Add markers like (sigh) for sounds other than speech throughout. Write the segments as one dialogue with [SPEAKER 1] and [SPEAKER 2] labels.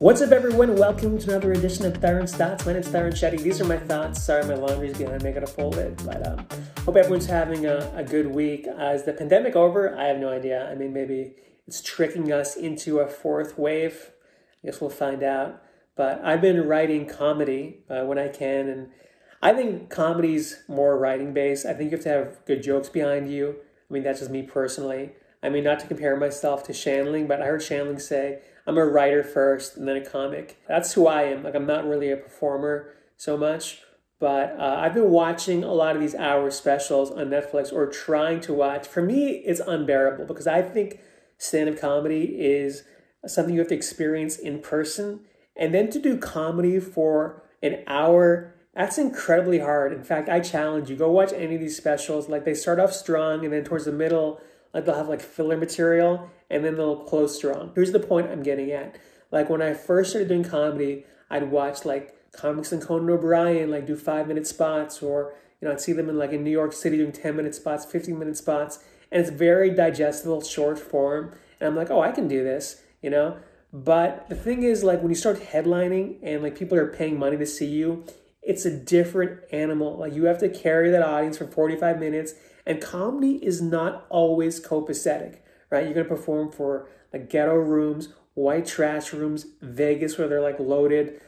[SPEAKER 1] What's up, everyone? Welcome to another edition of Theron's Thoughts. My name's Theron Shetty. These are my thoughts. Sorry, my laundry's behind me. I gotta fold it. But um, hope everyone's having a, a good week. Uh, is the pandemic over? I have no idea. I mean, maybe it's tricking us into a fourth wave. I guess we'll find out. But I've been writing comedy uh, when I can, and I think comedy's more writing based. I think you have to have good jokes behind you. I mean, that's just me personally. I mean, not to compare myself to Shandling, but I heard Shandling say, I'm a writer first and then a comic. That's who I am. Like, I'm not really a performer so much, but uh, I've been watching a lot of these hour specials on Netflix or trying to watch. For me, it's unbearable because I think stand up comedy is something you have to experience in person. And then to do comedy for an hour, that's incredibly hard. In fact, I challenge you go watch any of these specials. Like, they start off strong and then towards the middle, like they'll have like filler material and then they'll close strong. Here's the point I'm getting at. Like when I first started doing comedy, I'd watch like comics and Conan O'Brien like do five minute spots or you know I'd see them in like in New York City doing 10 minute spots, 15 minute spots, and it's very digestible, short form. And I'm like, oh, I can do this, you know. But the thing is, like when you start headlining and like people are paying money to see you, it's a different animal. Like you have to carry that audience for 45 minutes and comedy is not always copacetic, right? You're to perform for like ghetto rooms, white trash rooms, Vegas where they're like loaded.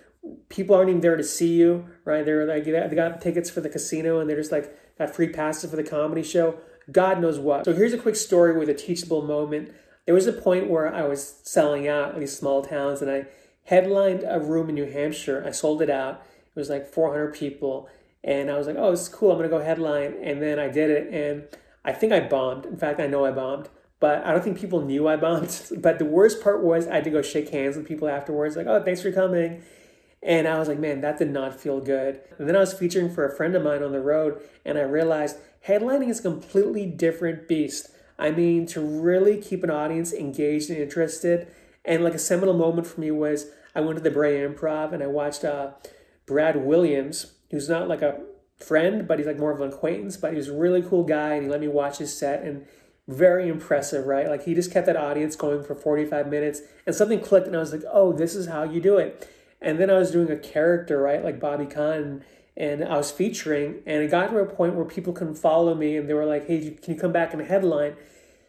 [SPEAKER 1] People aren't even there to see you, right? They're like, they got tickets for the casino and they're just like, got free passes for the comedy show. God knows what. So here's a quick story with a teachable moment. There was a point where I was selling out in these small towns and I headlined a room in New Hampshire. I sold it out. It was like 400 people and I was like, oh, it's cool. I'm going to go headline. And then I did it. And I think I bombed. In fact, I know I bombed. But I don't think people knew I bombed. (laughs) But the worst part was I had to go shake hands with people afterwards, like, oh, thanks for coming. And I was like, man, that did not feel good. And then I was featuring for a friend of mine on the road, and I realized headlining is a completely different beast. I mean, to really keep an audience engaged and interested. And like a seminal moment for me was I went to the Brea Improv and I watched uh, Brad Williams, who's not like a friend, but he's like more of an acquaintance, but he was a really cool guy and he let me watch his set and very impressive, right? Like he just kept that audience going for 45 minutes and something clicked and I was like, oh, this is how you do it. And then I was doing a character, right? Like Bobby Kahn and I was featuring and it got to a point where people couldn't follow me and they were like, hey, can you come back in a headline?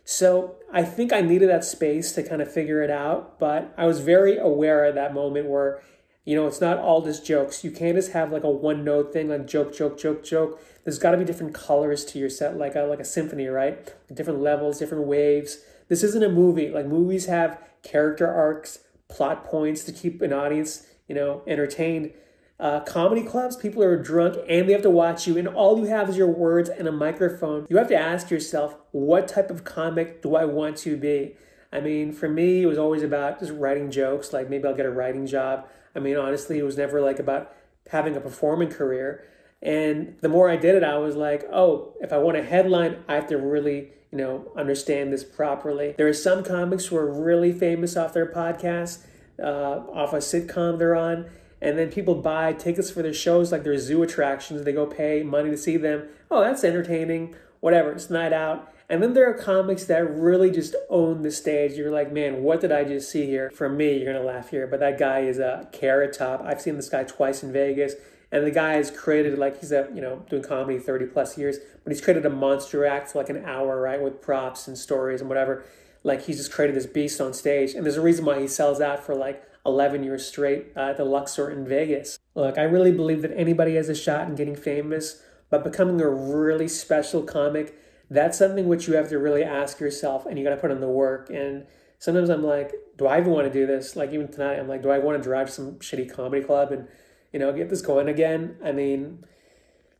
[SPEAKER 1] So I think I needed that space to kind of figure it out, but I was very aware at that moment where you know, it's not all just jokes. You can't just have like a one note thing, like joke, joke, joke, joke. There's got to be different colors to your set, like a like a symphony, right? Different levels, different waves. This isn't a movie. Like movies have character arcs, plot points to keep an audience, you know, entertained. Uh, comedy clubs, people are drunk and they have to watch you, and all you have is your words and a microphone. You have to ask yourself, what type of comic do I want to be? I mean, for me, it was always about just writing jokes. Like maybe I'll get a writing job. I mean, honestly, it was never like about having a performing career. And the more I did it, I was like, oh, if I want a headline, I have to really, you know, understand this properly. There are some comics who are really famous off their podcast, uh, off a sitcom they're on, and then people buy tickets for their shows like their zoo attractions. They go pay money to see them. Oh, that's entertaining. Whatever, it's night out. And then there are comics that really just own the stage. You're like, man, what did I just see here? For me, you're gonna laugh here, but that guy is a carrot top. I've seen this guy twice in Vegas, and the guy has created like he's a you know doing comedy 30 plus years, but he's created a monster act for like an hour, right, with props and stories and whatever. Like he's just created this beast on stage, and there's a reason why he sells out for like 11 years straight uh, at the Luxor in Vegas. Look, I really believe that anybody has a shot in getting famous, but becoming a really special comic that's something which you have to really ask yourself and you got to put in the work. And sometimes I'm like, do I even want to do this? Like even tonight, I'm like, do I want to drive some shitty comedy club and, you know, get this going again? I mean,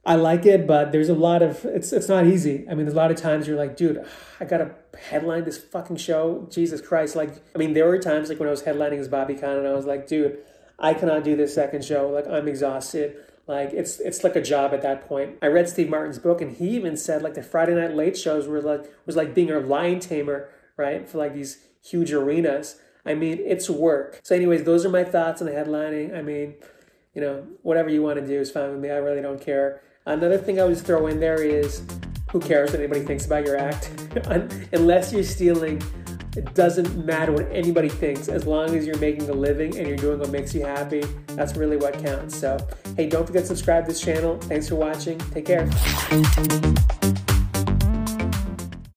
[SPEAKER 1] I like it, but there's a lot of it's it's not easy. I mean, there's a lot of times you're like, dude, I gotta headline this fucking show. Jesus Christ! Like, I mean, there were times like when I was headlining as Bobby Kahn, and I was like, dude, I cannot do this second show. Like, I'm exhausted. Like it's it's like a job at that point. I read Steve Martin's book, and he even said like the Friday Night Late shows were like was like being a lion tamer, right? For like these huge arenas. I mean, it's work. So, anyways, those are my thoughts on the headlining. I mean, you know, whatever you want to do is fine with me. I really don't care. Another thing I would just throw in there is who cares what anybody thinks about your act? (laughs) Unless you're stealing It doesn't matter what anybody thinks. As long as you're making a living and you're doing what makes you happy, that's really what counts. So, hey, don't forget to subscribe to this channel. Thanks for watching. Take care.